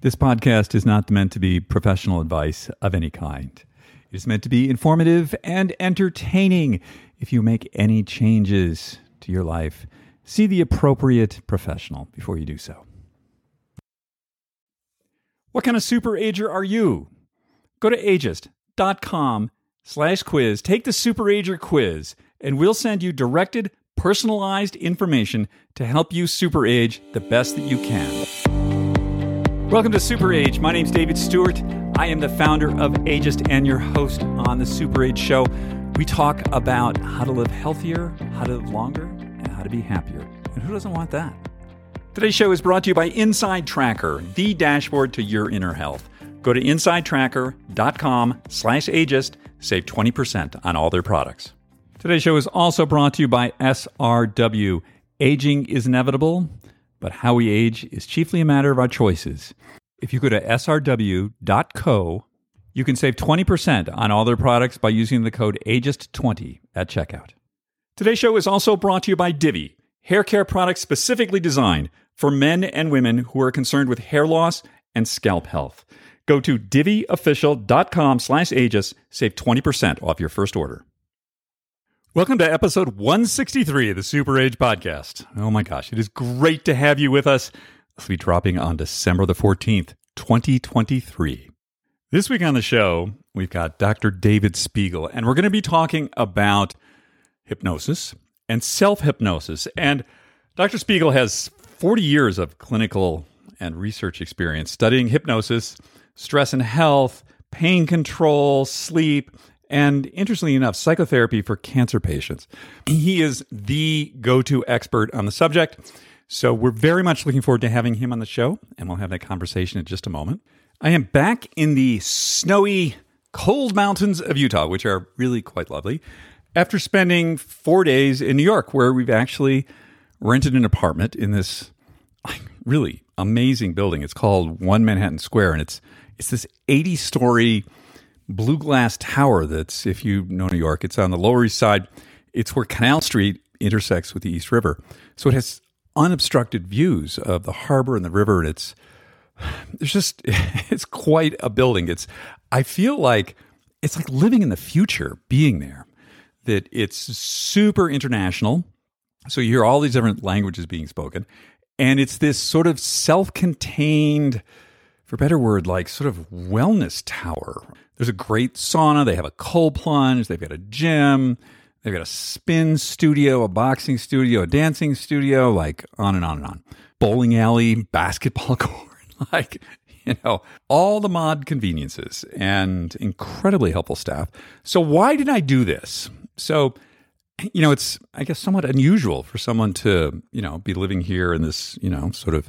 This podcast is not meant to be professional advice of any kind. It is meant to be informative and entertaining. If you make any changes to your life, see the appropriate professional before you do so. What kind of super ager are you? Go to ageist.com slash quiz. Take the super ager quiz, and we'll send you directed, personalized information to help you super age the best that you can. Welcome to Super Age. My name's David Stewart. I am the founder of Ageist and your host on the Super Age Show. We talk about how to live healthier, how to live longer, and how to be happier. And who doesn't want that? Today's show is brought to you by Inside Tracker, the dashboard to your inner health. Go to insidetracker.com slash ageist. Save 20% on all their products. Today's show is also brought to you by SRW. Aging is inevitable but how we age is chiefly a matter of our choices. If you go to srw.co, you can save 20% on all their products by using the code AGEIST20 at checkout. Today's show is also brought to you by Divi, hair care products specifically designed for men and women who are concerned with hair loss and scalp health. Go to diviofficial.com slash ageist, save 20% off your first order. Welcome to episode 163 of the Super Age Podcast. Oh my gosh, it is great to have you with us. This will be dropping on December the 14th, 2023. This week on the show, we've got Dr. David Spiegel, and we're going to be talking about hypnosis and self hypnosis. And Dr. Spiegel has 40 years of clinical and research experience studying hypnosis, stress and health, pain control, sleep, and interestingly enough, psychotherapy for cancer patients. He is the go to expert on the subject. So we're very much looking forward to having him on the show, and we'll have that conversation in just a moment. I am back in the snowy, cold mountains of Utah, which are really quite lovely, after spending four days in New York, where we've actually rented an apartment in this really amazing building. It's called One Manhattan Square, and it's it's this 80 story blue glass tower that's, if you know New York, it's on the Lower East Side. It's where Canal Street intersects with the East River. So it has unobstructed views of the harbor and the river. And it's, there's just, it's quite a building. It's, I feel like it's like living in the future being there, that it's super international. So you hear all these different languages being spoken. And it's this sort of self contained, for better word, like sort of wellness tower. There's a great sauna. They have a cold plunge. They've got a gym. They've got a spin studio, a boxing studio, a dancing studio, like on and on and on. Bowling alley, basketball court, like, you know, all the mod conveniences and incredibly helpful staff. So, why did I do this? So, you know, it's, I guess, somewhat unusual for someone to, you know, be living here in this, you know, sort of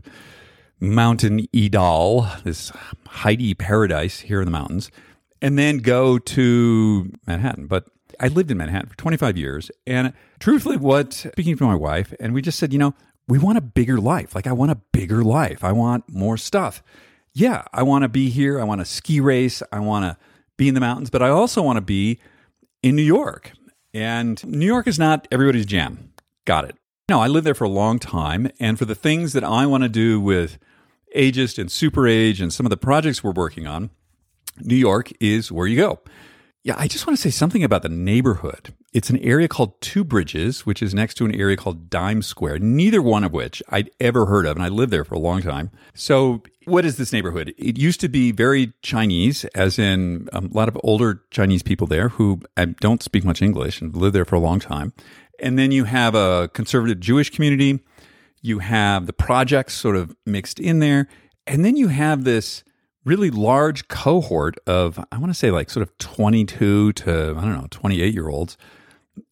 mountain Edal, this Heidi paradise here in the mountains, and then go to Manhattan. But I lived in Manhattan for 25 years. And truthfully, what, speaking to my wife, and we just said, you know, we want a bigger life. Like, I want a bigger life. I want more stuff. Yeah, I want to be here. I want to ski race. I want to be in the mountains, but I also want to be in New York. And New York is not everybody's jam. Got it. No, I lived there for a long time. And for the things that I want to do with Ageist and Super Age and some of the projects we're working on, New York is where you go. Yeah, I just want to say something about the neighborhood. It's an area called Two Bridges, which is next to an area called Dime Square, neither one of which I'd ever heard of, and I lived there for a long time. So, what is this neighborhood? It used to be very Chinese, as in um, a lot of older Chinese people there who don't speak much English and lived there for a long time. And then you have a conservative Jewish community. You have the projects sort of mixed in there. And then you have this really large cohort of I want to say like sort of 22 to I don't know 28 year olds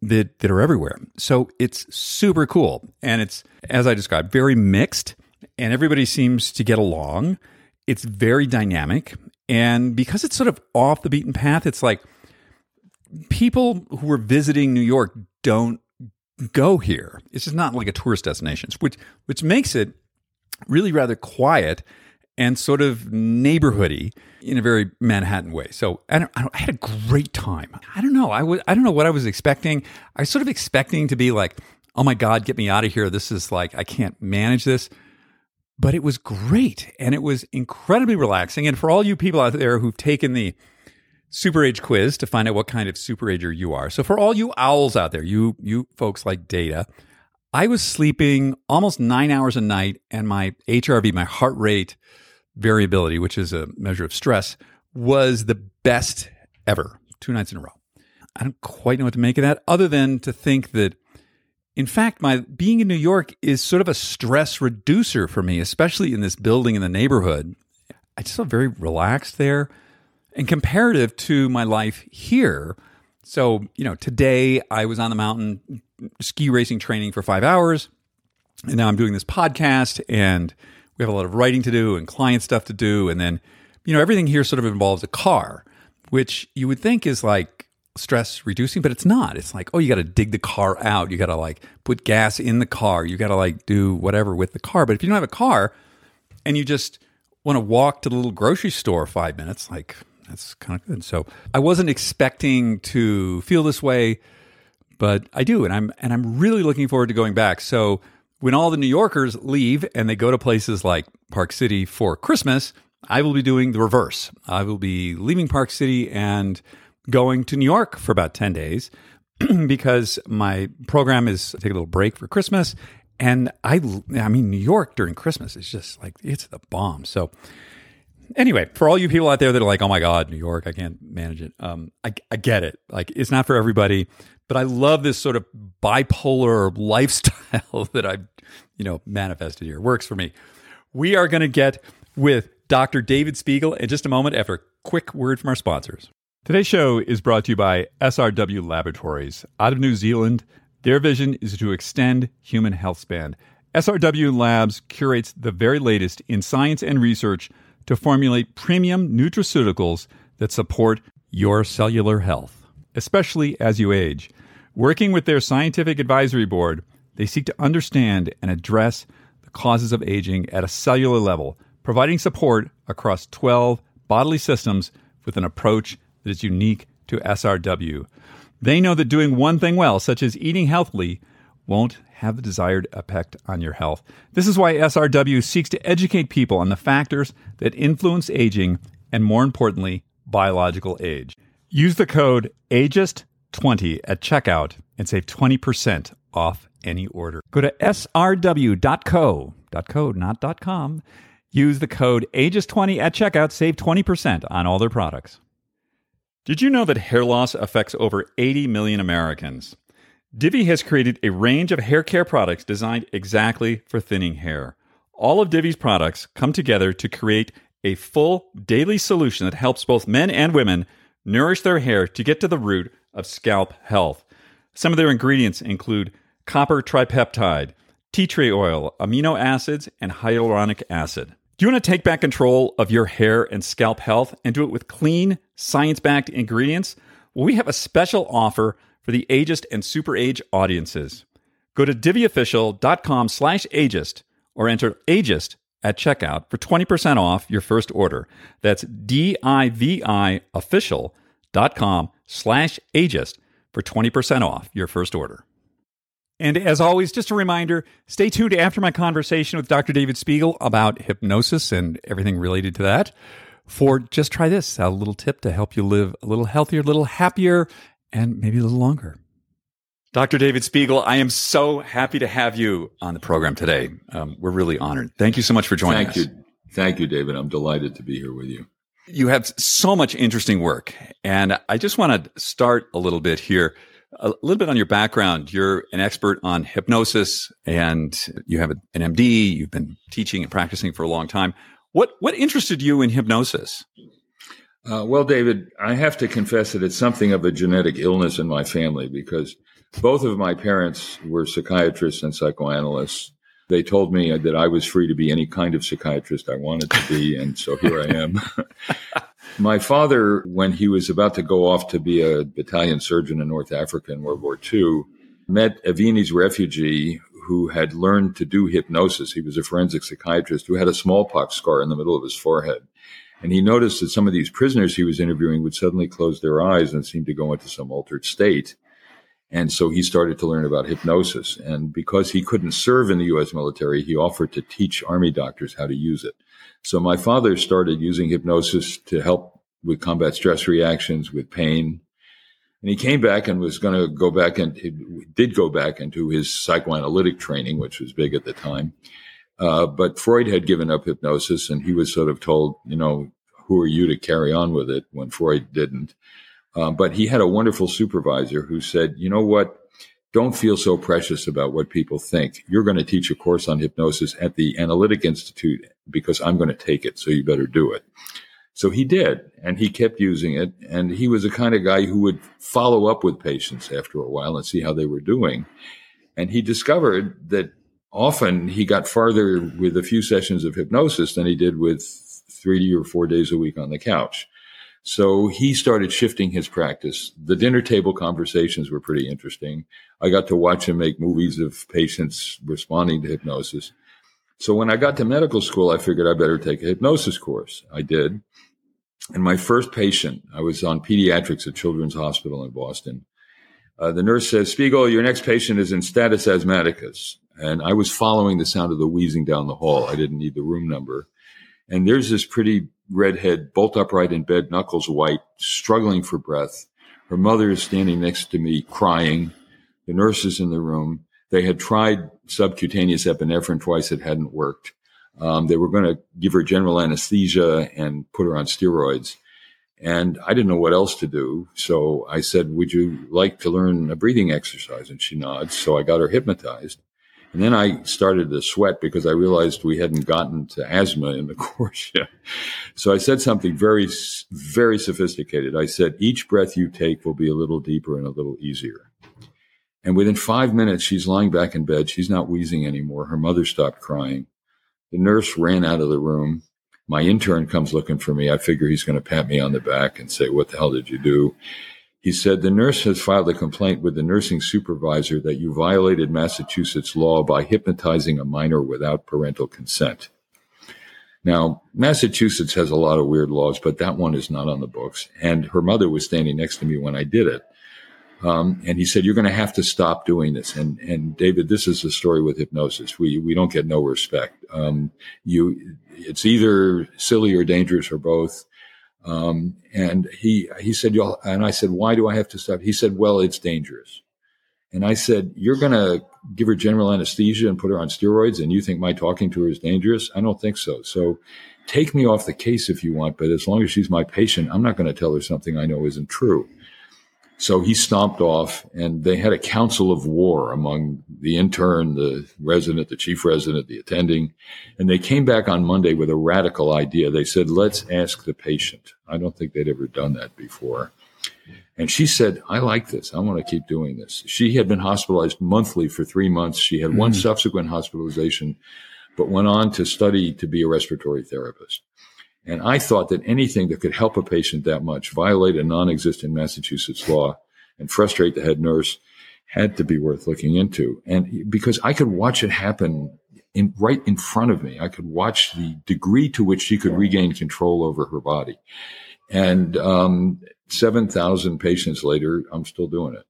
that that are everywhere. So it's super cool and it's as I described very mixed and everybody seems to get along. It's very dynamic and because it's sort of off the beaten path it's like people who are visiting New York don't go here. It's just not like a tourist destination, which which makes it really rather quiet and sort of neighborhoody in a very Manhattan way. So I, I, had a great time. I don't know. I was I don't know what I was expecting. I was sort of expecting to be like, oh my god, get me out of here. This is like I can't manage this. but it was great and it was incredibly relaxing. And for all you people out there who've taken the super age quiz to find out what kind of super ager you are. So for all you owls out there, you you folks like data, I was sleeping almost nine hours a night, and my HRV, my heart rate variability, which is a measure of stress, was the best ever, two nights in a row. I don't quite know what to make of that, other than to think that, in fact, my being in New York is sort of a stress reducer for me, especially in this building in the neighborhood. I just felt very relaxed there and comparative to my life here. So, you know, today I was on the mountain ski racing training for five hours, and now I'm doing this podcast, and we have a lot of writing to do and client stuff to do. And then, you know, everything here sort of involves a car, which you would think is like stress reducing, but it's not. It's like, oh, you got to dig the car out. You got to like put gas in the car. You got to like do whatever with the car. But if you don't have a car and you just want to walk to the little grocery store five minutes, like that's kind of good. So I wasn't expecting to feel this way, but I do. And I'm, and I'm really looking forward to going back. So, when all the New Yorkers leave and they go to places like Park City for Christmas, I will be doing the reverse. I will be leaving Park City and going to New York for about 10 days because my program is take a little break for Christmas. And I, I mean, New York during Christmas is just like, it's the bomb. So, anyway, for all you people out there that are like, oh my God, New York, I can't manage it. Um, I, I get it. Like, it's not for everybody. But I love this sort of bipolar lifestyle that I've, you know, manifested here. Works for me. We are going to get with Dr. David Spiegel in just a moment after a quick word from our sponsors. Today's show is brought to you by SRW Laboratories out of New Zealand. Their vision is to extend human health span. SRW Labs curates the very latest in science and research to formulate premium nutraceuticals that support your cellular health, especially as you age. Working with their scientific advisory board, they seek to understand and address the causes of aging at a cellular level, providing support across 12 bodily systems with an approach that is unique to SRW. They know that doing one thing well, such as eating healthily, won't have the desired effect on your health. This is why SRW seeks to educate people on the factors that influence aging and, more importantly, biological age. Use the code AGEIST 20 at checkout and save 20% off any order. Go to srw.co, .co, not .com. Use the code AGEIST20 at checkout, save 20% on all their products. Did you know that hair loss affects over 80 million Americans? Divi has created a range of hair care products designed exactly for thinning hair. All of Divi's products come together to create a full daily solution that helps both men and women nourish their hair to get to the root of scalp health. Some of their ingredients include copper tripeptide, tea tree oil, amino acids, and hyaluronic acid. Do you want to take back control of your hair and scalp health and do it with clean, science backed ingredients? Well, we have a special offer for the ageist and super age audiences. Go to diviofficial.com slash ageist or enter ageist at checkout for 20% off your first order. That's D-I-V-I official.com slash ageist for 20% off your first order. And as always, just a reminder stay tuned after my conversation with Dr. David Spiegel about hypnosis and everything related to that. For just try this a little tip to help you live a little healthier, a little happier, and maybe a little longer. Dr. David Spiegel, I am so happy to have you on the program today. Um, we're really honored. Thank you so much for joining Thank us. you. Thank you, David. I'm delighted to be here with you. You have so much interesting work. And I just want to start a little bit here, a little bit on your background. You're an expert on hypnosis and you have an MD. You've been teaching and practicing for a long time. What, what interested you in hypnosis? Uh, well, David, I have to confess that it's something of a genetic illness in my family because both of my parents were psychiatrists and psychoanalysts. They told me that I was free to be any kind of psychiatrist I wanted to be, and so here I am. my father, when he was about to go off to be a battalion surgeon in North Africa in World War II, met a Viennese refugee who had learned to do hypnosis. He was a forensic psychiatrist who had a smallpox scar in the middle of his forehead. And he noticed that some of these prisoners he was interviewing would suddenly close their eyes and seem to go into some altered state. And so he started to learn about hypnosis. And because he couldn't serve in the U.S. military, he offered to teach Army doctors how to use it. So my father started using hypnosis to help with combat stress reactions, with pain. And he came back and was going to go back and did go back into his psychoanalytic training, which was big at the time. Uh, but Freud had given up hypnosis and he was sort of told, you know, who are you to carry on with it when Freud didn't? Um, but he had a wonderful supervisor who said, you know what? Don't feel so precious about what people think. You're going to teach a course on hypnosis at the Analytic Institute because I'm going to take it. So you better do it. So he did, and he kept using it. And he was the kind of guy who would follow up with patients after a while and see how they were doing. And he discovered that often he got farther with a few sessions of hypnosis than he did with three or four days a week on the couch. So he started shifting his practice. The dinner table conversations were pretty interesting. I got to watch him make movies of patients responding to hypnosis. So when I got to medical school, I figured I better take a hypnosis course. I did. And my first patient, I was on pediatrics at Children's Hospital in Boston. Uh, the nurse says, Spiegel, your next patient is in status asthmaticus. And I was following the sound of the wheezing down the hall. I didn't need the room number. And there's this pretty redhead, bolt upright in bed, knuckles white, struggling for breath. Her mother is standing next to me crying. The nurse is in the room. They had tried subcutaneous epinephrine twice. It hadn't worked. Um, they were going to give her general anesthesia and put her on steroids. And I didn't know what else to do. So I said, would you like to learn a breathing exercise? And she nods. So I got her hypnotized. And then I started to sweat because I realized we hadn't gotten to asthma in the course yet. So I said something very, very sophisticated. I said, each breath you take will be a little deeper and a little easier. And within five minutes, she's lying back in bed. She's not wheezing anymore. Her mother stopped crying. The nurse ran out of the room. My intern comes looking for me. I figure he's going to pat me on the back and say, what the hell did you do? He said the nurse has filed a complaint with the nursing supervisor that you violated Massachusetts law by hypnotizing a minor without parental consent. Now, Massachusetts has a lot of weird laws, but that one is not on the books. And her mother was standing next to me when I did it. Um, and he said, "You're going to have to stop doing this." And and David, this is the story with hypnosis. We we don't get no respect. Um, you, it's either silly or dangerous or both. Um, and he, he said, You'll, and I said, why do I have to stop? He said, well, it's dangerous. And I said, you're going to give her general anesthesia and put her on steroids and you think my talking to her is dangerous? I don't think so. So take me off the case if you want, but as long as she's my patient, I'm not going to tell her something I know isn't true. So he stomped off and they had a council of war among the intern, the resident, the chief resident, the attending. And they came back on Monday with a radical idea. They said, let's ask the patient. I don't think they'd ever done that before. And she said, I like this. I want to keep doing this. She had been hospitalized monthly for three months. She had mm-hmm. one subsequent hospitalization, but went on to study to be a respiratory therapist. And I thought that anything that could help a patient that much, violate a non-existent Massachusetts law, and frustrate the head nurse had to be worth looking into. And because I could watch it happen in right in front of me, I could watch the degree to which she could regain control over her body. And um, 7,000 patients later, I'm still doing it.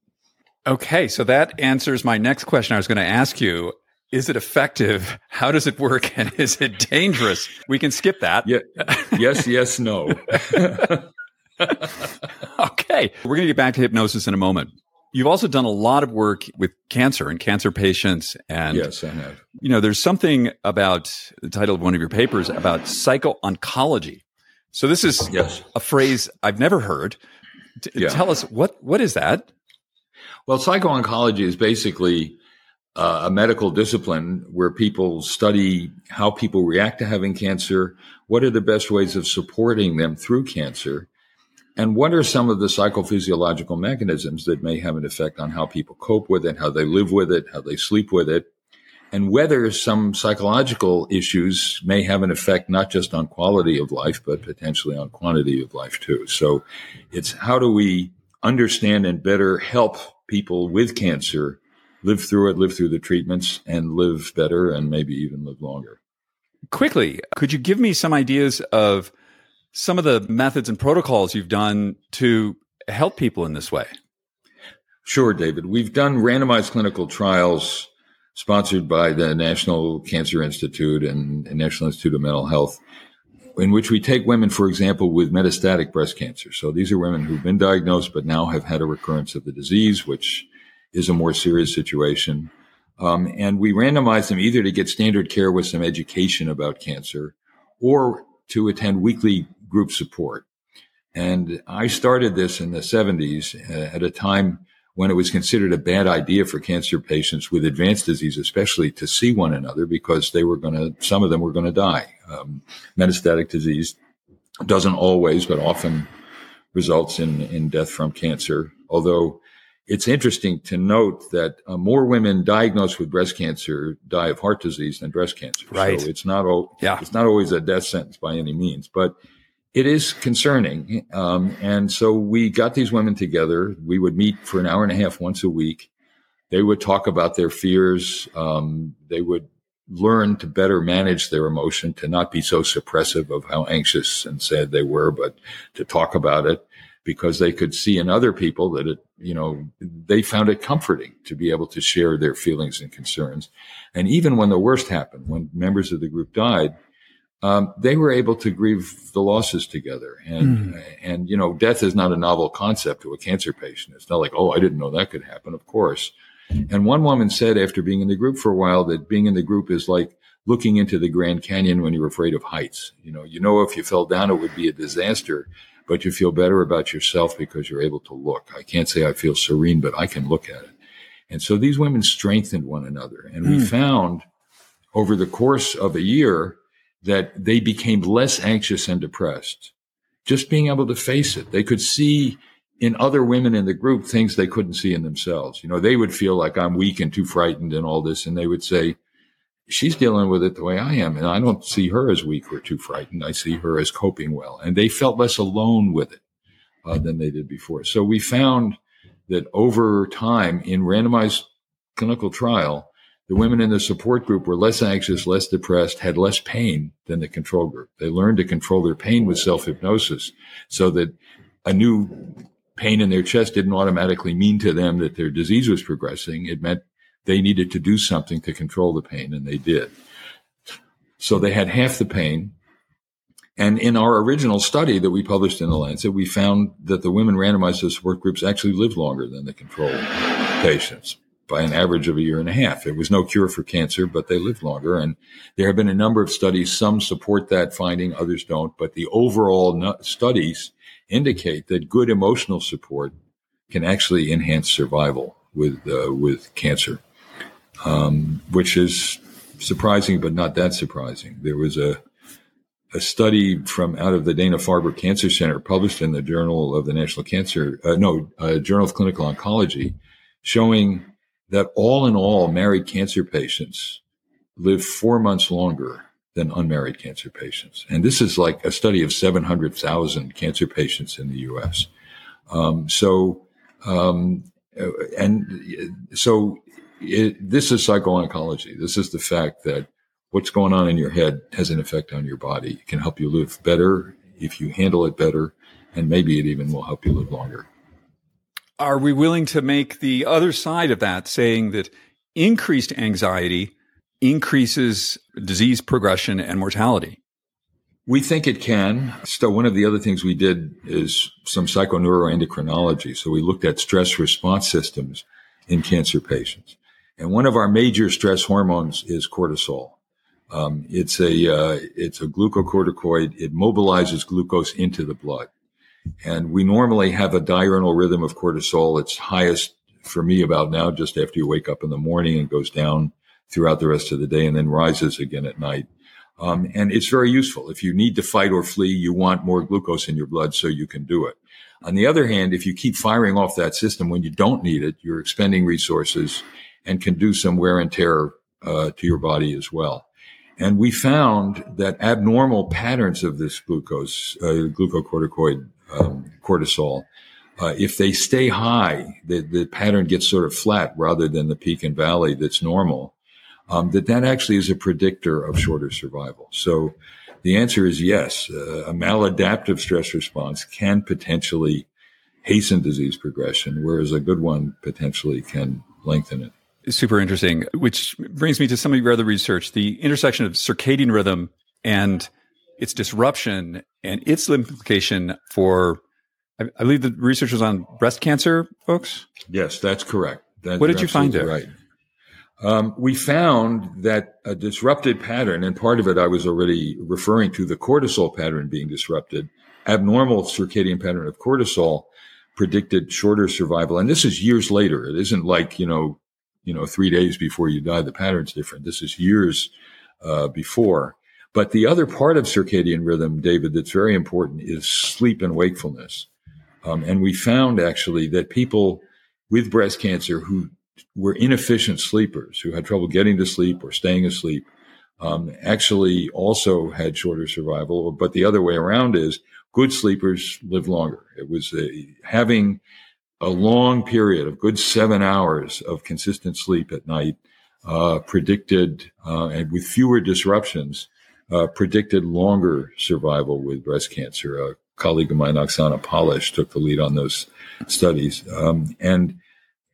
Okay, so that answers my next question. I was going to ask you is it effective? How does it work? And is it dangerous? We can skip that. Yeah. Yes, yes, no. okay. We're going to get back to hypnosis in a moment. You've also done a lot of work with cancer and cancer patients. And, yes, I have. You know, there's something about the title of one of your papers about psycho-oncology. So this is yes. a phrase I've never heard. T- yeah. Tell us what, what is that? Well, psycho-oncology is basically uh, a medical discipline where people study how people react to having cancer, what are the best ways of supporting them through cancer, and what are some of the psychophysiological mechanisms that may have an effect on how people cope with it, how they live with it, how they sleep with it, and whether some psychological issues may have an effect not just on quality of life, but potentially on quantity of life too. So it's how do we understand and better help people with cancer live through it, live through the treatments, and live better and maybe even live longer. Quickly, could you give me some ideas of some of the methods and protocols you've done to help people in this way? Sure, David. We've done randomized clinical trials sponsored by the National Cancer Institute and National Institute of Mental Health, in which we take women, for example, with metastatic breast cancer. So these are women who've been diagnosed but now have had a recurrence of the disease, which is a more serious situation. Um, and we randomize them either to get standard care with some education about cancer or to attend weekly group support. And I started this in the 70s uh, at a time when it was considered a bad idea for cancer patients with advanced disease, especially to see one another because they were going to, some of them were going to die. Um, metastatic disease doesn't always, but often results in, in death from cancer. Although it's interesting to note that uh, more women diagnosed with breast cancer die of heart disease than breast cancer. Right. So it's not, yeah. it's not always a death sentence by any means, but it is concerning. Um, and so we got these women together. We would meet for an hour and a half once a week. They would talk about their fears. Um, they would learn to better manage their emotion, to not be so suppressive of how anxious and sad they were, but to talk about it because they could see in other people that it, you know, they found it comforting to be able to share their feelings and concerns. And even when the worst happened, when members of the group died, um, they were able to grieve the losses together. And, mm. and, you know, death is not a novel concept to a cancer patient. It's not like, oh, I didn't know that could happen. Of course. And one woman said after being in the group for a while that being in the group is like looking into the Grand Canyon when you're afraid of heights. You know, you know, if you fell down, it would be a disaster, but you feel better about yourself because you're able to look. I can't say I feel serene, but I can look at it. And so these women strengthened one another. And we hmm. found over the course of a year, that they became less anxious and depressed. Just being able to face it. They could see in other women in the group things they couldn't see in themselves. You know, they would feel like I'm weak and too frightened and all this. And they would say, she's dealing with it the way I am. And I don't see her as weak or too frightened. I see her as coping well. And they felt less alone with it uh, than they did before. So we found that over time in randomized clinical trial, the women in the support group were less anxious, less depressed, had less pain than the control group. They learned to control their pain with self hypnosis so that a new pain in their chest didn't automatically mean to them that their disease was progressing. It meant they needed to do something to control the pain, and they did. So they had half the pain. And in our original study that we published in the Lancet, we found that the women randomized to support groups actually lived longer than the control patients by an average of a year and a half. It was no cure for cancer, but they lived longer. And there have been a number of studies. Some support that finding, others don't. But the overall studies indicate that good emotional support can actually enhance survival with uh, with cancer, um, which is surprising, but not that surprising. There was a a study from out of the Dana Farber Cancer Center published in the Journal of the National Cancer, uh, no, uh, Journal of Clinical Oncology, showing that all in all, married cancer patients live four months longer than unmarried cancer patients. And this is like a study of 700,000 cancer patients in the US. Um, so, um, and so it, this is psycho-oncology. This is the fact that what's going on in your head has an effect on your body. It can help you live better if you handle it better, and maybe it even will help you live longer are we willing to make the other side of that, saying that increased anxiety increases disease progression and mortality? We think it can. So one of the other things we did is some psychoneuroendocrinology. So we looked at stress response systems in cancer patients. And one of our major stress hormones is cortisol. Um, it's a uh, it's a glucocorticoid. It mobilizes glucose into the blood. And we normally have a diurnal rhythm of cortisol. It's highest for me about now, just after you wake up in the morning and goes down throughout the rest of the day and then rises again at night. Um, and it's very useful. If you need to fight or flee, you want more glucose in your blood so you can do it. On the other hand, if you keep firing off that system when you don't need it, you're expending resources and can do some wear and tear uh, to your body as well. And we found that abnormal patterns of this glucose, uh, glucocorticoid um, cortisol. Uh, if they stay high, the, the pattern gets sort of flat rather than the peak and valley that's normal. Um, that that actually is a predictor of shorter survival. So the answer is yes. Uh, a maladaptive stress response can potentially hasten disease progression, whereas a good one potentially can lengthen it. Super interesting, which brings me to some of your other research the intersection of circadian rhythm and its disruption and its implication for, I, believe the research was on breast cancer, folks? Yes, that's correct. That, what did you find there? Right. Um, we found that a disrupted pattern, and part of it I was already referring to the cortisol pattern being disrupted, abnormal circadian pattern of cortisol predicted shorter survival. And this is years later. It isn't like, you know, you know, three days before you die, the pattern's different. This is years uh, before. But the other part of circadian rhythm, David, that's very important is sleep and wakefulness. Um, and we found actually that people with breast cancer who were inefficient sleepers, who had trouble getting to sleep or staying asleep, um, actually also had shorter survival. But the other way around is good sleepers live longer. It was a, having a long period of good seven hours of consistent sleep at night uh, predicted, uh, and with fewer disruptions, uh, predicted longer survival with breast cancer. A colleague of mine, Oxana Palesh, took the lead on those studies, um, and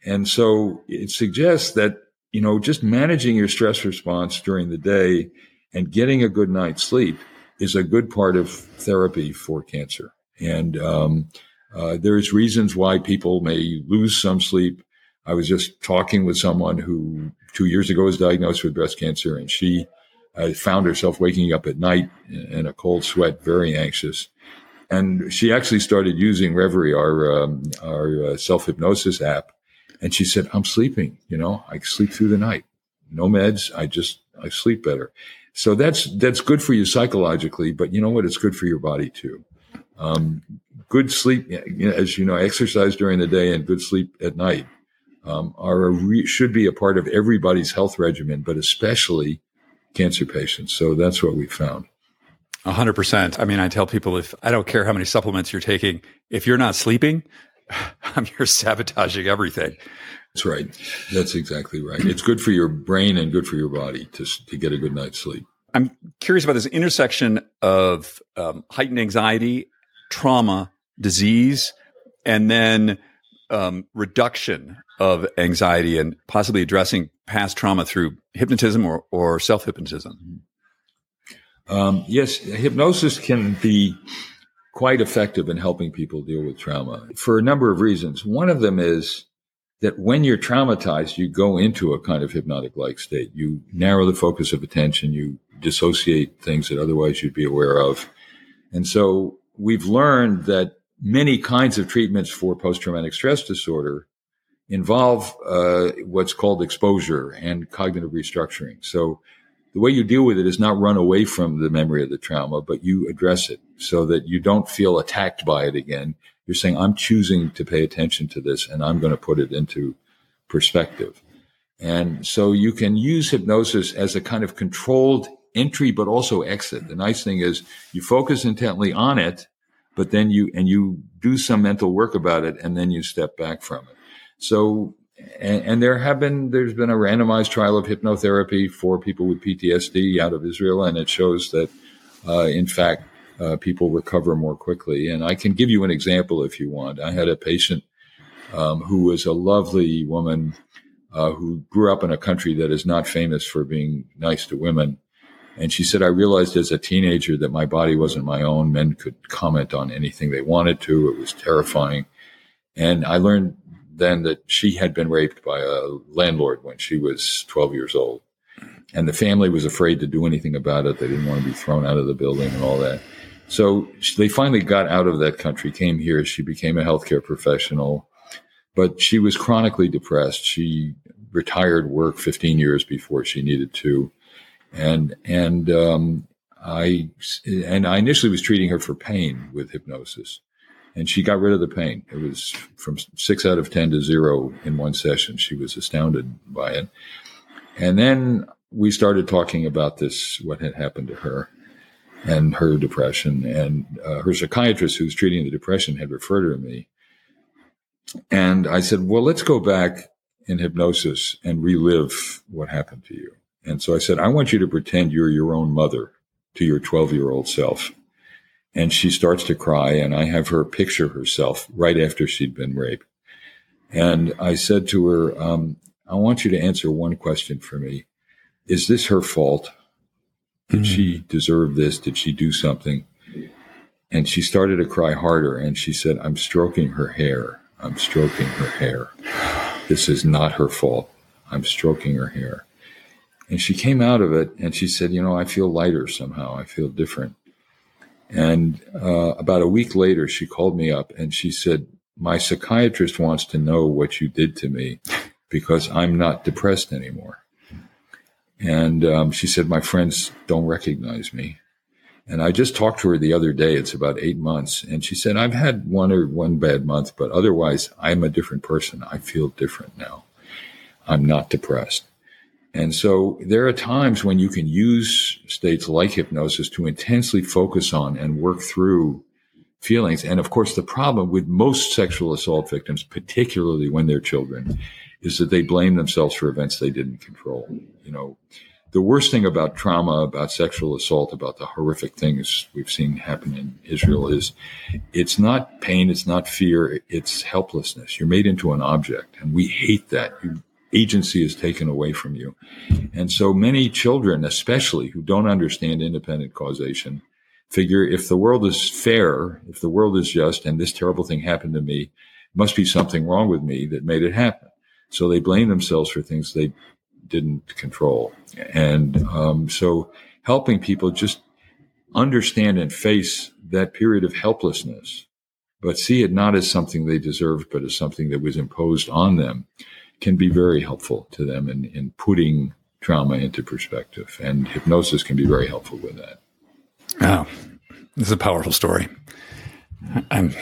and so it suggests that, you know, just managing your stress response during the day and getting a good night's sleep is a good part of therapy for cancer. And um, uh, there's reasons why people may lose some sleep. I was just talking with someone who two years ago was diagnosed with breast cancer, and she uh, found herself waking up at night in a cold sweat, very anxious. And she actually started using Reverie, our um, our uh, self hypnosis app, and she said, I'm sleeping, you know, I sleep through the night. No meds. I just, I sleep better. So that's, that's good for you psychologically, but you know what? It's good for your body too. Um, good sleep, as you know, exercise during the day and good sleep at night, um, are re- should be a part of everybody's health regimen, but especially cancer patients. So that's what we found. A hundred percent. I mean, I tell people if I don't care how many supplements you're taking, if you're not sleeping, you're sabotaging everything. That's right. That's exactly right. It's good for your brain and good for your body to, to get a good night's sleep. I'm curious about this intersection of um, heightened anxiety, trauma, disease, and then um, reduction of anxiety and possibly addressing past trauma through hypnotism or, or self hypnotism. Um, yes, hypnosis can be quite effective in helping people deal with trauma for a number of reasons. One of them is that when you're traumatized, you go into a kind of hypnotic like state. You narrow the focus of attention, you dissociate things that otherwise you'd be aware of. And so we've learned that many kinds of treatments for post traumatic stress disorder involve uh, what's called exposure and cognitive restructuring. So the way you deal with it is not run away from the memory of the trauma, but you address it so that you don't feel attacked by it again. You're saying, I'm choosing to pay attention to this and I'm going to put it into perspective. And so you can use hypnosis as a kind of controlled entry, but also exit. The nice thing is you focus intently on it, but then you, and you do some mental work about it and then you step back from it. So and, and, there have been there's been a randomized trial of hypnotherapy for people with PTSD out of Israel, and it shows that uh, in fact uh, people recover more quickly. And I can give you an example if you want. I had a patient um, who was a lovely woman uh, who grew up in a country that is not famous for being nice to women. And she said, I realized as a teenager that my body wasn't my own. Men could comment on anything they wanted to. It was terrifying. And I learned then that she had been raped by a landlord when she was 12 years old. And the family was afraid to do anything about it. They didn't want to be thrown out of the building and all that. So they finally got out of that country, came here. She became a healthcare professional, but she was chronically depressed. She retired work 15 years before she needed to. And, and, um, I, and I initially was treating her for pain with hypnosis and she got rid of the pain. It was from six out of 10 to zero in one session. She was astounded by it. And then we started talking about this, what had happened to her and her depression. And uh, her psychiatrist who's treating the depression had referred her to me. And I said, well, let's go back in hypnosis and relive what happened to you. And so I said, I want you to pretend you're your own mother to your 12 year old self and she starts to cry and I have her picture herself right after she'd been raped. And I said to her, um, I want you to answer one question for me. Is this her fault? Did mm-hmm. she deserve this? Did she do something? And she started to cry harder and she said, I'm stroking her hair. I'm stroking her hair. This is not her fault. I'm stroking her hair. And she came out of it and she said, You know, I feel lighter somehow. I feel different. And uh, about a week later, she called me up and she said, My psychiatrist wants to know what you did to me because I'm not depressed anymore. And um, she said, My friends don't recognize me. And I just talked to her the other day. It's about eight months. And she said, I've had one or one bad month, but otherwise, I'm a different person. I feel different now. I'm not depressed. And so there are times when you can use states like hypnosis to intensely focus on and work through feelings. And of course, the problem with most sexual assault victims, particularly when they're children, is that they blame themselves for events they didn't control. You know, the worst thing about trauma, about sexual assault, about the horrific things we've seen happen in Israel is it's not pain, it's not fear, it's helplessness. You're made into an object, and we hate that. You agency is taken away from you. And so many children, especially who don't understand independent causation, figure if the world is fair, if the world is just, and this terrible thing happened to me, must be something wrong with me that made it happen. So they blame themselves for things they didn't control. And um, so helping people just understand and face that period of helplessness, but see it not as something they deserved, but as something that was imposed on them can be very helpful to them in, in putting trauma into perspective. And hypnosis can be very helpful with that. Oh, this is a powerful story. I'm,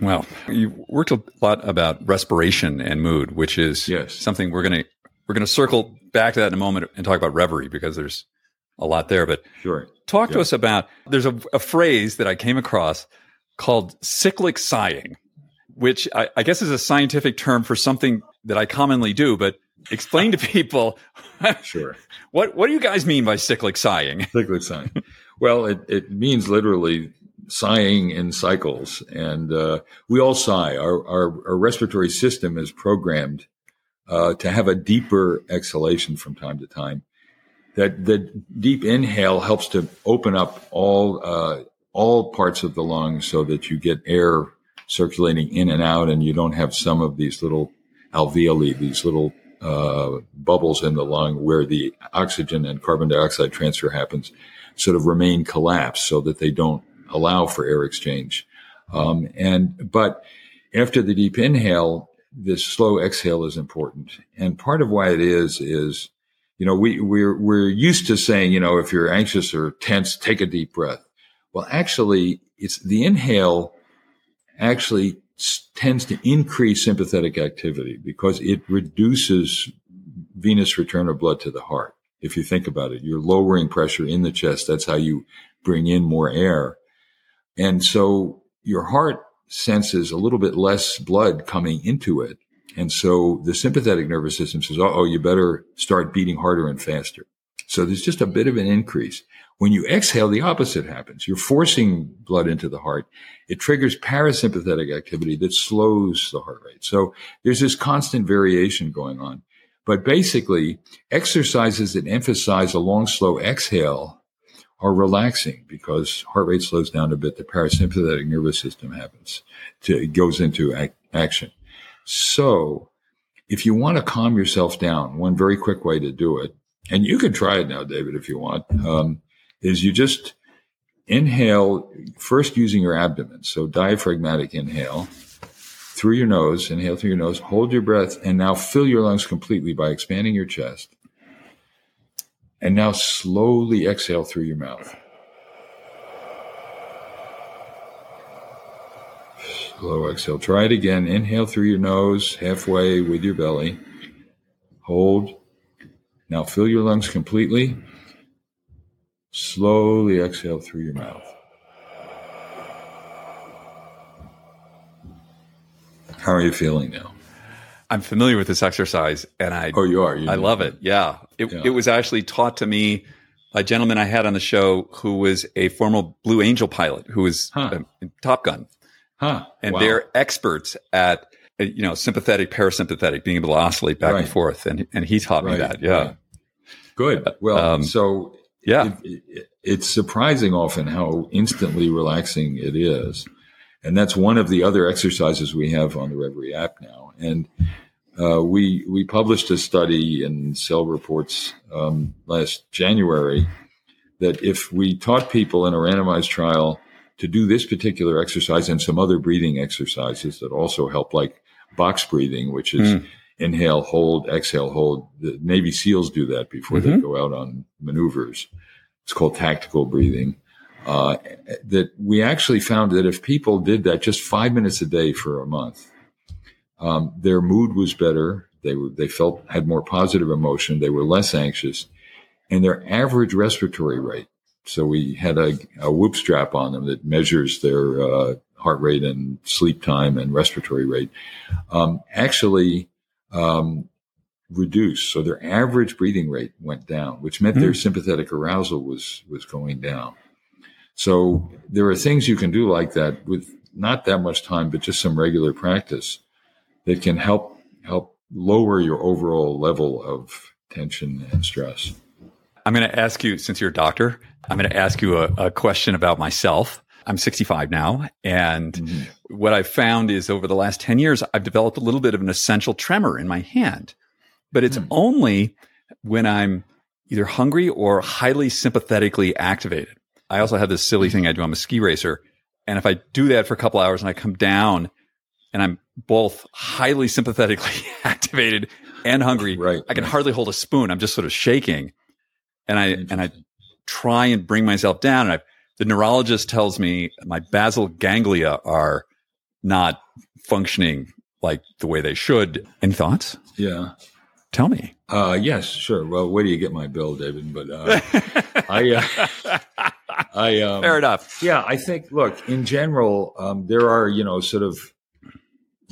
well, you worked a lot about respiration and mood, which is yes. something we're going to, we're going to circle back to that in a moment and talk about reverie because there's a lot there. But sure. talk to us about, there's a, a phrase that I came across called cyclic sighing which I, I, guess is a scientific term for something that I commonly do, but explain to people. sure. What What do you guys mean by cyclic sighing? Cyclic sighing. Well, it, it means literally sighing in cycles, and uh, we all sigh. Our, our, our respiratory system is programmed uh, to have a deeper exhalation from time to time. That the deep inhale helps to open up all uh, all parts of the lungs so that you get air circulating in and out, and you don't have some of these little alveoli, these little uh, bubbles in the lung where the oxygen and carbon dioxide transfer happens, sort of remain collapsed so that they don't allow for air exchange. Um, and but after the deep inhale, this slow exhale is important. And part of why it is is, you know, we we're we're used to saying, you know, if you're anxious or tense, take a deep breath. Well, actually, it's the inhale actually tends to increase sympathetic activity because it reduces venous return of blood to the heart. If you think about it, you're lowering pressure in the chest. That's how you bring in more air. And so your heart senses a little bit less blood coming into it. And so the sympathetic nervous system says, oh, you better start beating harder and faster. So there's just a bit of an increase. When you exhale, the opposite happens. You're forcing blood into the heart. It triggers parasympathetic activity that slows the heart rate. So there's this constant variation going on. But basically, exercises that emphasize a long, slow exhale are relaxing because heart rate slows down a bit. The parasympathetic nervous system happens to, it goes into ac- action. So if you want to calm yourself down, one very quick way to do it, and you can try it now, David, if you want, um, is you just inhale first using your abdomen. So diaphragmatic inhale through your nose, inhale through your nose, hold your breath, and now fill your lungs completely by expanding your chest. And now slowly exhale through your mouth. Slow exhale. Try it again. Inhale through your nose, halfway with your belly. Hold. Now fill your lungs completely. Slowly exhale through your mouth. How are you feeling now? I'm familiar with this exercise and I Oh, you are. You I love it. Yeah. It, yeah. it was actually taught to me by a gentleman I had on the show who was a former Blue Angel pilot who was Huh. uh, in Top Gun, Huh. and Wow. they're experts at uh, you know sympathetic, parasympathetic, being able to oscillate back and forth, and and he taught me Right, that. Yeah, right. Good. Well, Um, so yeah. it, it, it's surprising often how instantly relaxing it is. And that's one of the other exercises we have on the Reverie app now. And uh, we we published a study in Cell Reports um, last January that if we taught people in a randomized trial to do this particular exercise and some other breathing exercises that also help, like box breathing, which is Mm. Inhale, hold, exhale, hold. The Navy SEALs do that before they Mhm. go out on maneuvers. It's called tactical breathing. Uh, that we actually found that if people did that just five minutes a day for a month, um, their mood was better. They were, they felt had more positive emotion. They were less anxious, and their average respiratory rate. So we had a, a whoop strap on them that measures their uh, heart rate and sleep time and respiratory rate. Um, actually, um, reduced. So their average breathing rate went down, which meant their sympathetic arousal was was going down. So there are things you can do like that with not that much time, but just some regular practice that can help help lower your overall level of tension and stress. I'm going to ask you, since you're a doctor, I'm going to ask you a, a question about myself. I'm 65 now, and what I've found is over the last 10 years, I've developed a little bit of an essential tremor in my hand, but it's Hmm. only when I'm either hungry or highly sympathetically activated. I also have this silly thing I do. I'm a ski racer. And if I do that for a couple hours and I come down and I'm both highly sympathetically activated and hungry, Right, I can right. hardly hold a spoon. I'm just sort of shaking. And I, and I try and bring myself down. And I, the neurologist tells me my basal ganglia are not functioning like the way they should. Any thoughts? Yeah. Tell me. Uh, yes, sure. Well, where do you get my bill, David? But uh, I, uh, I, um, Fair enough. Yeah, I think. Look, in general, um, there are you know sort of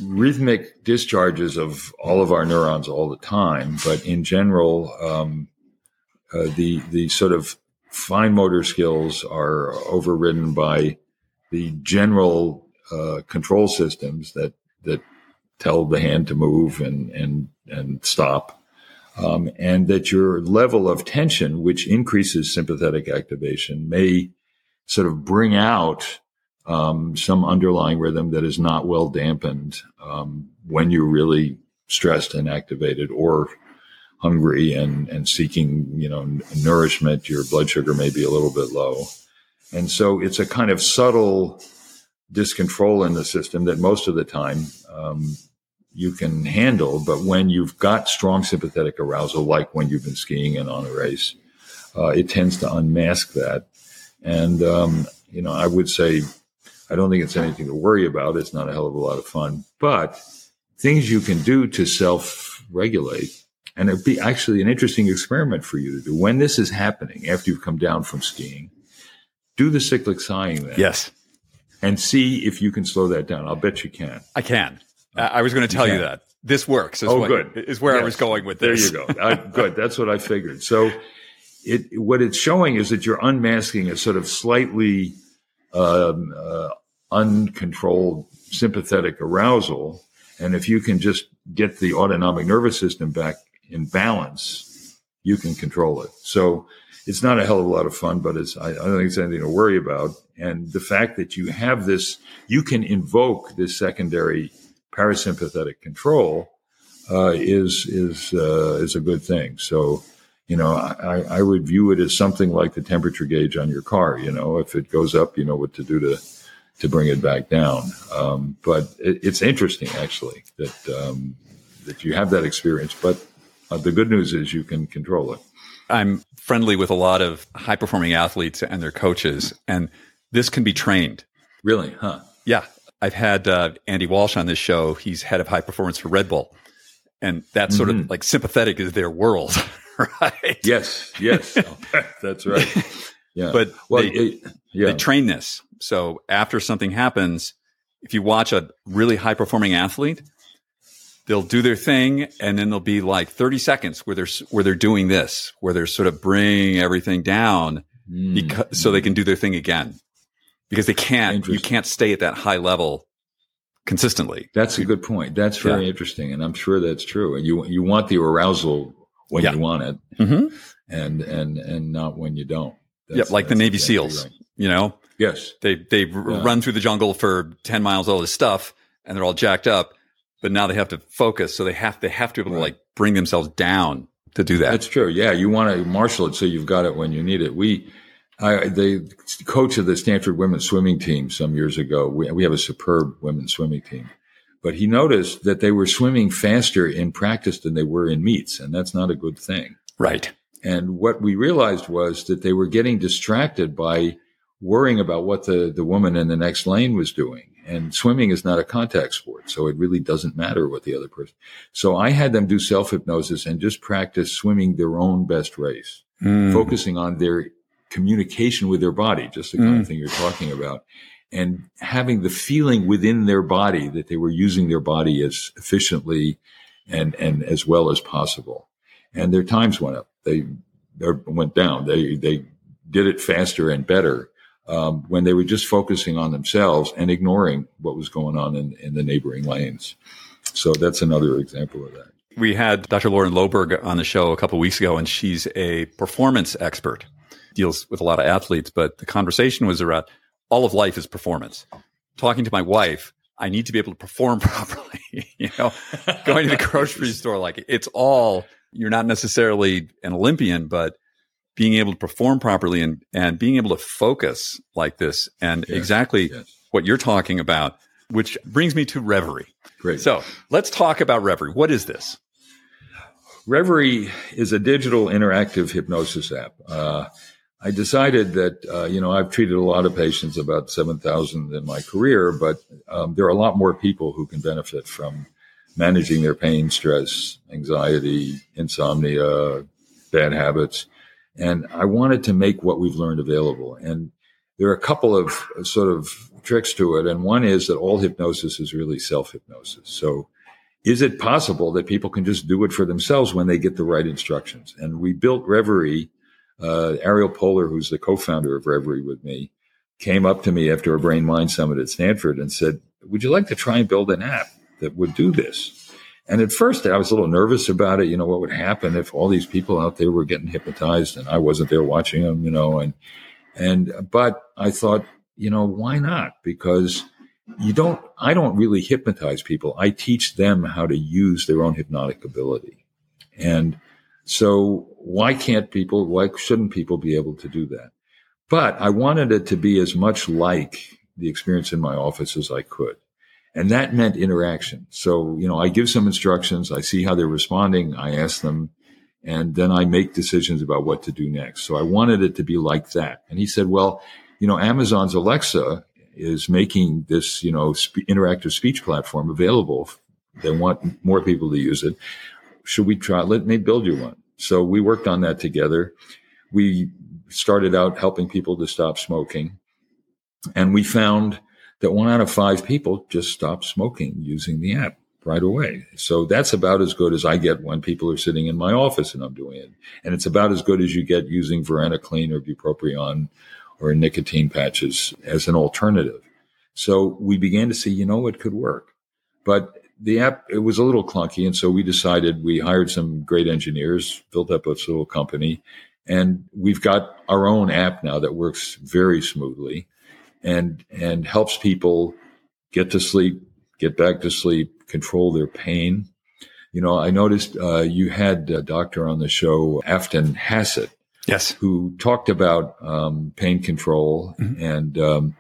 rhythmic discharges of all of our neurons all the time, but in general, um, uh, the the sort of fine motor skills are overridden by the general uh, control systems that that tell the hand to move and and and stop. Um, and that your level of tension, which increases sympathetic activation, may sort of bring out um, some underlying rhythm that is not well dampened um, when you're really stressed and activated or hungry and, and seeking, you know, nourishment. Your blood sugar may be a little bit low. And so it's a kind of subtle discontrol in the system that most of the time um, you can handle. But when you've got strong sympathetic arousal, like when you've been skiing and on a race, uh, it tends to unmask that. And, um, you know, I would say, I don't think it's anything to worry about. It's not a hell of a lot of fun, but things you can do to self regulate. And it'd be actually an interesting experiment for you to do when this is happening after you've come down from skiing. Do the cyclic sighing then Yes, and see if you can slow that down. I'll bet you can. I can. I I was going to tell you can. that this works. Is Oh, what, good. Is where I was going with this. There you go. I, good. That's what I figured. So, it what it's showing is that you're unmasking a sort of slightly um, uh, uncontrolled sympathetic arousal, and if you can just get the autonomic nervous system back in balance, you can control it. So. It's not a hell of a lot of fun, but it's, I, I don't think it's anything to worry about. And the fact that you have this, you can invoke this secondary parasympathetic control uh, is is uh, is a good thing. So, you know, I, I would view it as something like the temperature gauge on your car. You know, if it goes up, you know what to do to to bring it back down. Um, but it, it's interesting, actually, that um, that you have that experience. But uh, the good news is you can control it. I'm friendly with a lot of high performing athletes and their coaches, and this can be trained. Really, huh? Yeah. I've had uh, Andy Walsh on this show. He's head of high performance for Red Bull. And that's sort of like sympathetic is their world, right? Yes, yes, that's right. Yeah, But well, they- it- yeah, They train this. So after something happens, if you watch a really high performing athlete, they'll do their thing and then there'll be like 30 seconds where they're where they're doing this where they're sort of bringing everything down mm. because, so they can do their thing again because they can't you can't stay at that high level consistently that's a good point that's very yeah. interesting and i'm sure that's true and you you want the arousal when yeah. you want it mm-hmm. and and and not when you don't yep like the navy exactly seals right. you know yes they they yeah. run through the jungle for 10 miles all this stuff and they're all jacked up but now they have to focus. So they have they have to be able right. to like bring themselves down to do that. That's true. Yeah, you want to marshal it so you've got it when you need it. We, I, the coach of the Stanford women's swimming team some years ago. We, we have a superb women's swimming team, but he noticed that they were swimming faster in practice than they were in meets, and that's not a good thing. Right. And what we realized was that they were getting distracted by worrying about what the, the woman in the next lane was doing and swimming is not a contact sport. So it really doesn't matter what the other person. So I had them do self hypnosis and just practice swimming their own best race, mm. focusing on their communication with their body, just the kind mm. of thing you're talking about and having the feeling within their body that they were using their body as efficiently and, and as well as possible. And their times went up. They, they went down. They, they did it faster and better um, when they were just focusing on themselves and ignoring what was going on in, in the neighboring lanes. So that's another example of that. We had Dr. Lauren Loberg on the show a couple weeks ago, and she's a performance expert, deals with a lot of athletes. But the conversation was around all of life is performance. Talking to my wife, I need to be able to perform properly. you know, going to the grocery store, like it's all, you're not necessarily an Olympian, but being able to perform properly and, and being able to focus like this and yes, exactly yes. what you're talking about, which brings me to Reveri. Great. So let's talk about Reveri. What is this? Reveri is a digital interactive hypnosis app. Uh, I decided that, uh, you know, I've treated a lot of patients, about 7,000 in my career, but um, there are a lot more people who can benefit from managing their pain, stress, anxiety, insomnia, bad habits. And I wanted to make what we've learned available. And there are a couple of sort of tricks to it. And one is that all hypnosis is really self hypnosis. So is it possible that people can just do it for themselves when they get the right instructions? And we built Reveri. Uh, Ariel Poler, who's the co-founder of Reveri with me, came up to me after a brain mind summit at Stanford and said, would you like to try and build an app that would do this? And at first, I was a little nervous about it. You know, what would happen if all these people out there were getting hypnotized and I wasn't there watching them? You know, and and but I thought, you know, why not? Because you don't. I don't really hypnotize people. I teach them how to use their own hypnotic ability, and so why can't people? Why shouldn't people be able to do that? But I wanted it to be as much like the experience in my office as I could. And that meant interaction. So, you know, I give some instructions. I see how they're responding. I ask them and then I make decisions about what to do next. So I wanted it to be like that. And he said, well, you know, Amazon's Alexa is making this, you know, sp- interactive speech platform available. They want more people to use it. Should we try? Let me build you one. So we worked on that together. We started out helping people to stop smoking and we found that one out of five people just stop smoking using the app right away. So that's about as good as I get when people are sitting in my office and I'm doing it. And it's about as good as you get using Varenicline or bupropion or nicotine patches as an alternative. So we began to see, you know, it could work. But the app, it was a little clunky. And so we decided we hired some great engineers, built up a little company, and we've got our own app now that works very smoothly and and helps people get to sleep, get back to sleep, control their pain. You know, I noticed uh, you had a doctor on the show, Afton Hassett, yes, who talked about um, pain control mm-hmm. and um,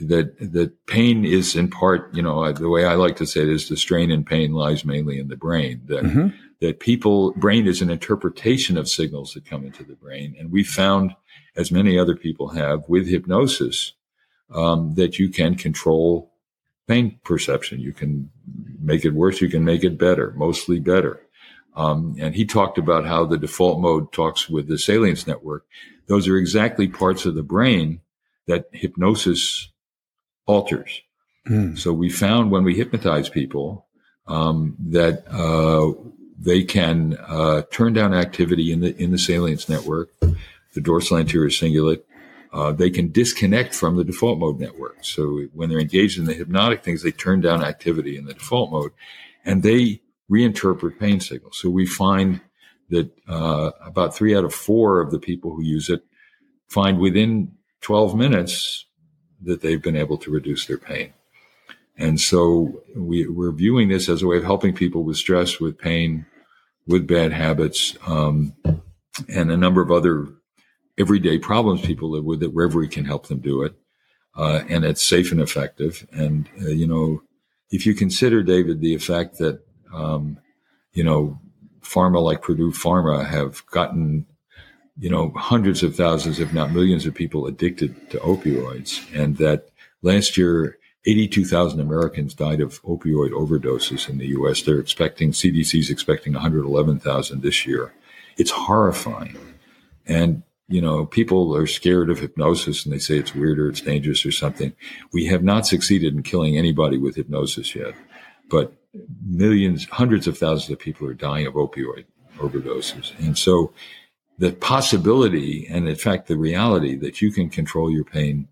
that that pain is in part, you know, the way I like to say it is the strain and pain lies mainly in the brain. That mm-hmm. that people brain is an interpretation of signals that come into the brain, and we found, as many other people have, with hypnosis, um, that you can control pain perception. You can make it worse. You can make it better, mostly better. Um, and he talked about how the default mode talks with the salience network. Those are exactly parts of the brain that hypnosis alters. Mm. So we found when we hypnotize people um, that uh, they can uh, turn down activity in the in the salience network, the dorsal anterior cingulate. Uh, they can disconnect from the default mode network. So when they're engaged in the hypnotic things, they turn down activity in the default mode, and they reinterpret pain signals. So we find that uh, about three out of four of the people who use it find within 12 minutes that they've been able to reduce their pain. And so we, are viewing this as a way of helping people with stress, with pain, with bad habits, um, and a number of other everyday problems people live with that Reveri can help them do it. Uh, and it's safe and effective. And, uh, you know, if you consider, David, the effect that, um, you know, pharma like Purdue Pharma have gotten, you know, hundreds of thousands, if not millions of people addicted to opioids. And that last year, 82,000 Americans died of opioid overdoses in the U.S. They're expecting, CDC's expecting 111,000 this year. It's horrifying. And, you know, people are scared of hypnosis and they say it's weird or it's dangerous or something. We have not succeeded in killing anybody with hypnosis yet, but millions, hundreds of thousands of people are dying of opioid overdoses. And so the possibility and in fact the reality that you can control your pain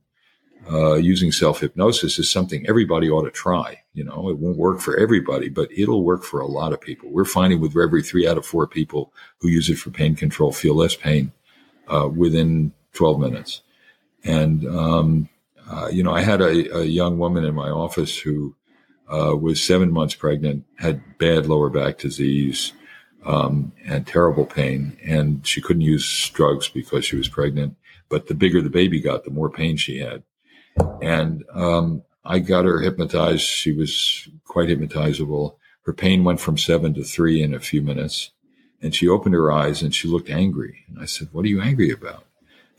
uh, using self hypnosis is something everybody ought to try. You know, it won't work for everybody, but it'll work for a lot of people. We're finding with every three out of four people who use it for pain control feel less pain uh, within 12 minutes. And, um, uh, you know, I had a, a, young woman in my office who uh, was seven months pregnant, had bad lower back disease, um, and terrible pain. And she couldn't use drugs because she was pregnant. But the bigger the baby got, the more pain she had. And um, I got her hypnotized. She was quite hypnotizable. Her pain went from seven to three in a few minutes. And she opened her eyes and she looked angry. And I said, What are you angry about?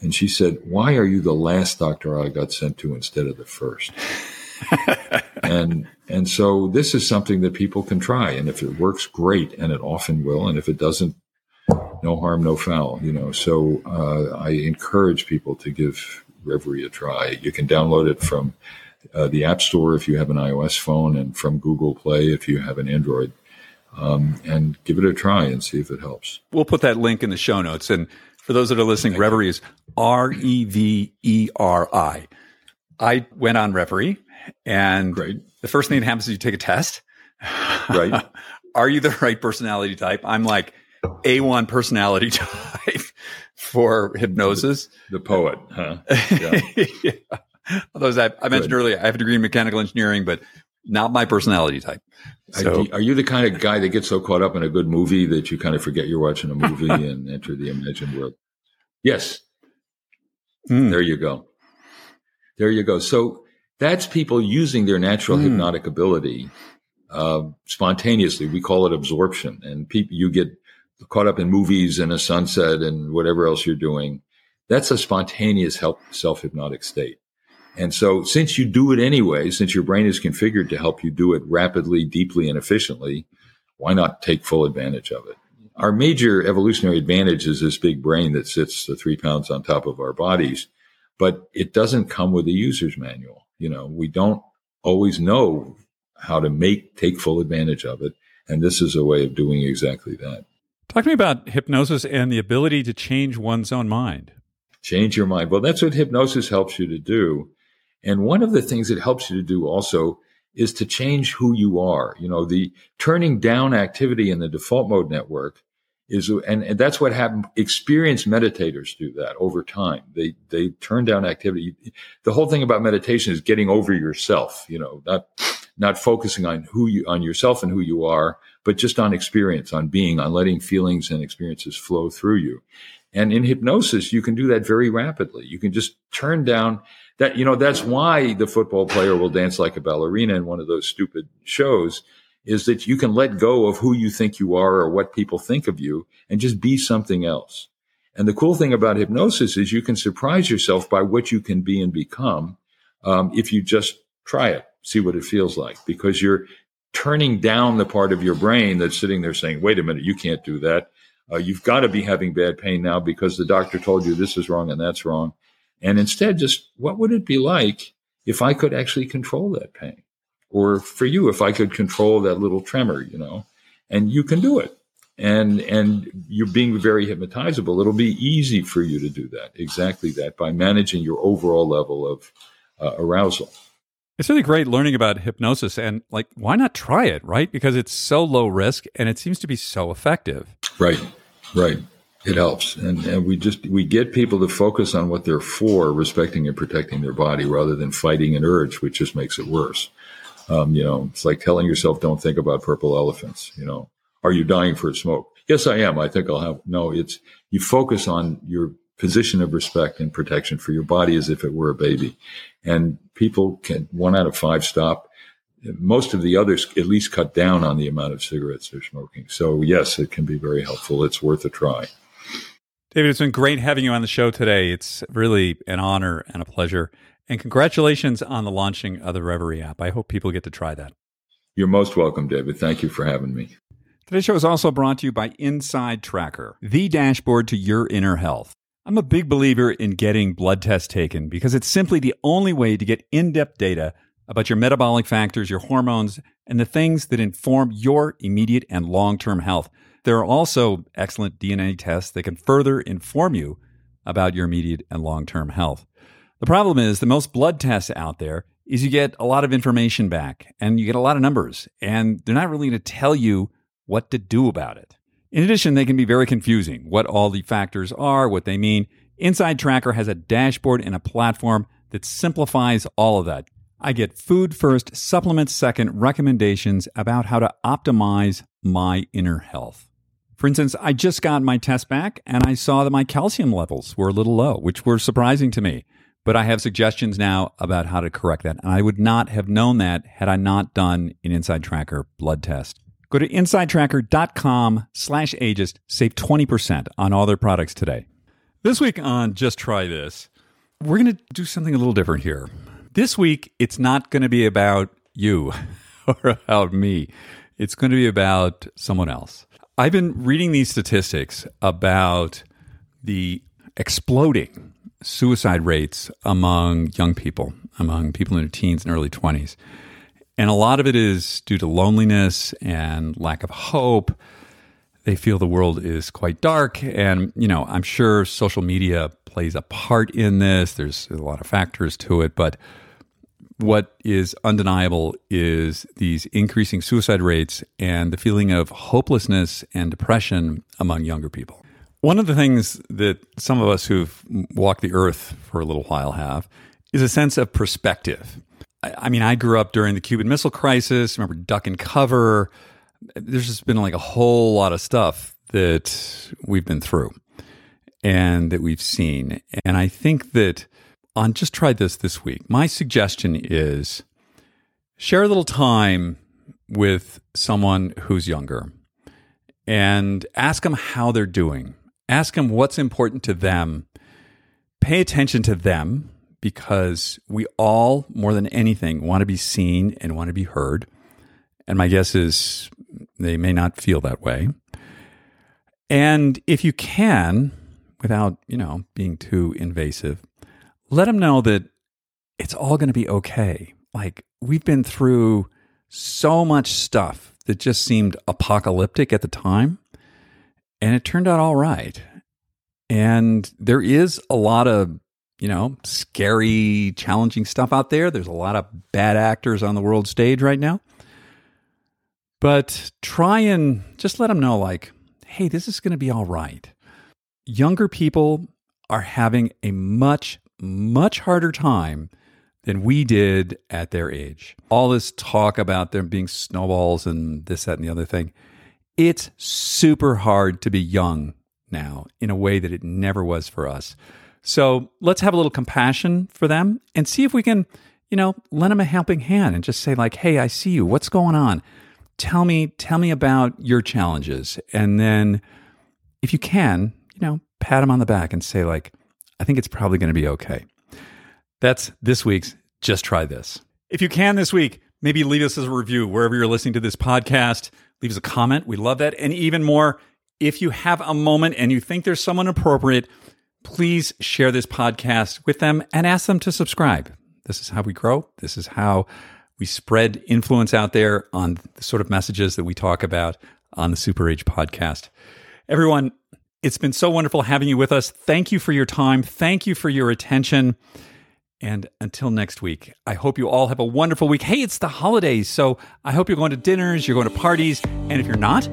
And she said, Why are you the last doctor I got sent to instead of the first? and and so this is something that people can try. And if it works, great, and it often will. And if it doesn't, no harm, no foul. You know. So uh, I encourage people to give Reveri a try. You can download it from uh, the App Store if you have an iOS phone, and from Google Play if you have an Android. Um, and give it a try and see if it helps. We'll put that link in the show notes. And for those that are listening, Reveri is R E V E R I. I went on Reveri, and Great. the first thing that happens is you take a test. Right. are you the right personality type? I'm like A1 personality type for hypnosis. The poet, huh? Yeah. yeah. Although, I, I mentioned Good. earlier, I have a degree in mechanical engineering, but not my personality type. So, are you the kind of guy that gets so caught up in a good movie that you kind of forget you're watching a movie and enter the imagined world? Yes. Mm. There you go. There you go. So that's people using their natural mm. hypnotic ability uh, spontaneously. We call it absorption, and people you get caught up in movies and a sunset and whatever else you're doing. That's a spontaneous self hypnotic state. And so since you do it anyway, since your brain is configured to help you do it rapidly, deeply, and efficiently, why not take full advantage of it? Our major evolutionary advantage is this big brain that sits the three pounds on top of our bodies, but it doesn't come with a user's manual. You know, we don't always know how to make, take full advantage of it. And this is a way of doing exactly that. Talk to me about hypnosis and the ability to change one's own mind. Change your mind. Well, that's what hypnosis helps you to do. And one of the things it helps you to do also is to change who you are. You know, the turning down activity in the default mode network is, and, and that's what happened. Experienced meditators do that over time. They, they turn down activity. The whole thing about meditation is getting over yourself, you know, not, not focusing on who you, on yourself and who you are, but just on experience, on being, on letting feelings and experiences flow through you. And in hypnosis, you can do that very rapidly. You can just turn down that, you know, that's why the football player will dance like a ballerina in one of those stupid shows is that you can let go of who you think you are or what people think of you and just be something else. And the cool thing about hypnosis is you can surprise yourself by what you can be and become um, if you just try it, see what it feels like, because you're turning down the part of your brain that's sitting there saying, wait a minute, you can't do that. Uh, you've got to be having bad pain now because the doctor told you this is wrong and that's wrong. And instead, just what would it be like if I could actually control that pain? Or for you, if I could control that little tremor, you know, and you can do it. And, and you're being very hypnotizable. It'll be easy for you to do that. Exactly that by managing your overall level of uh, arousal. It's really great learning about hypnosis and like why not try it, right? Because it's so low risk and it seems to be so effective. Right. Right. It helps. And, and we just we get people to focus on what they're for, respecting and protecting their body rather than fighting an urge, which just makes it worse. Um, you know, it's like telling yourself, don't think about purple elephants. You know, are you dying for a smoke? Yes, I am. I think I'll have, no, it's, you focus on your position of respect and protection for your body as if it were a baby. And people can, one out of five stop. Most of the others at least cut down on the amount of cigarettes they're smoking. So yes, it can be very helpful. It's worth a try. David, it's been great having you on the show today. It's really an honor and a pleasure. And congratulations on the launching of the Reveri app. I hope people get to try that. You're most welcome, David. Thank you for having me. Today's show is also brought to you by Inside Tracker, the dashboard to your inner health. I'm a big believer in getting blood tests taken because it's simply the only way to get in depth data about your metabolic factors, your hormones, and the things that inform your immediate and long term health. There are also excellent DNA tests that can further inform you about your immediate and long term health. The problem is the most blood tests out there is you get a lot of information back and you get a lot of numbers, and they're not really going to tell you what to do about it. In addition, they can be very confusing what all the factors are, what they mean. Inside Tracker has a dashboard and a platform that simplifies all of that. I get food first, supplements second recommendations about how to optimize my inner health. For instance, I just got my test back and I saw that my calcium levels were a little low, which were surprising to me. But I have suggestions now about how to correct that. And I would not have known that had I not done an Inside Tracker blood test. Go to insidetracker.com slash ageist. Save 20% on all their products today. This week on Just Try This, we're going to do something a little different here. This week, it's not going to be about you or about me. It's going to be about someone else. I've been reading these statistics about the exploding suicide rates among young people, among people in their teens and early 20s. And a lot of it is due to loneliness and lack of hope. They feel the world is quite dark. And, you know, I'm sure social media plays a part in this. There's a lot of factors to it. But what is undeniable is these increasing suicide rates and the feeling of hopelessness and depression among younger people. One of the things that some of us who've walked the earth for a little while have is a sense of perspective. I mean, I grew up during the Cuban Missile Crisis, remember Duck and Cover. There's just been like a whole lot of stuff that we've been through and that we've seen. And I think that on Just Try This this week, my suggestion is share a little time with someone who's younger and ask them how they're doing. Ask them what's important to them. Pay attention to them because we all, more than anything, want to be seen and want to be heard. And my guess is they may not feel that way. And if you can, without, you know, being too invasive, let them know that it's all going to be okay. Like we've been through so much stuff that just seemed apocalyptic at the time, and it turned out all right. And there is a lot of, you know, scary, challenging stuff out there. There's a lot of bad actors on the world stage right now. But try and just let them know, like, hey, this is going to be all right. Younger people are having a much much harder time than we did at their age. All this talk about them being snowballs and this, that, and the other thing. It's super hard to be young now in a way that it never was for us. So let's have a little compassion for them and see if we can, you know, lend them a helping hand and just say, like, hey, I see you. What's going on? Tell me, tell me about your challenges. And then if you can, you know, pat them on the back and say, like, I think it's probably going to be okay. That's this week's Just Try This. If you can this week, maybe leave us a review wherever you're listening to this podcast. Leave us a comment. We love that. And even more, if you have a moment and you think there's someone appropriate, please share this podcast with them and ask them to subscribe. This is how we grow. This is how we spread influence out there on the sort of messages that we talk about on the Super Age podcast. Everyone, it's been so wonderful having you with us. Thank you for your time. Thank you for your attention. And until next week, I hope you all have a wonderful week. Hey, it's the holidays, so I hope you're going to dinners, you're going to parties, and if you're not,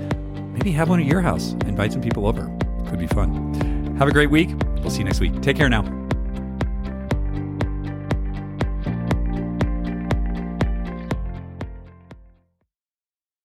maybe have one at your house. Invite some people over. Could be fun. Have a great week. We'll see you next week. Take care now.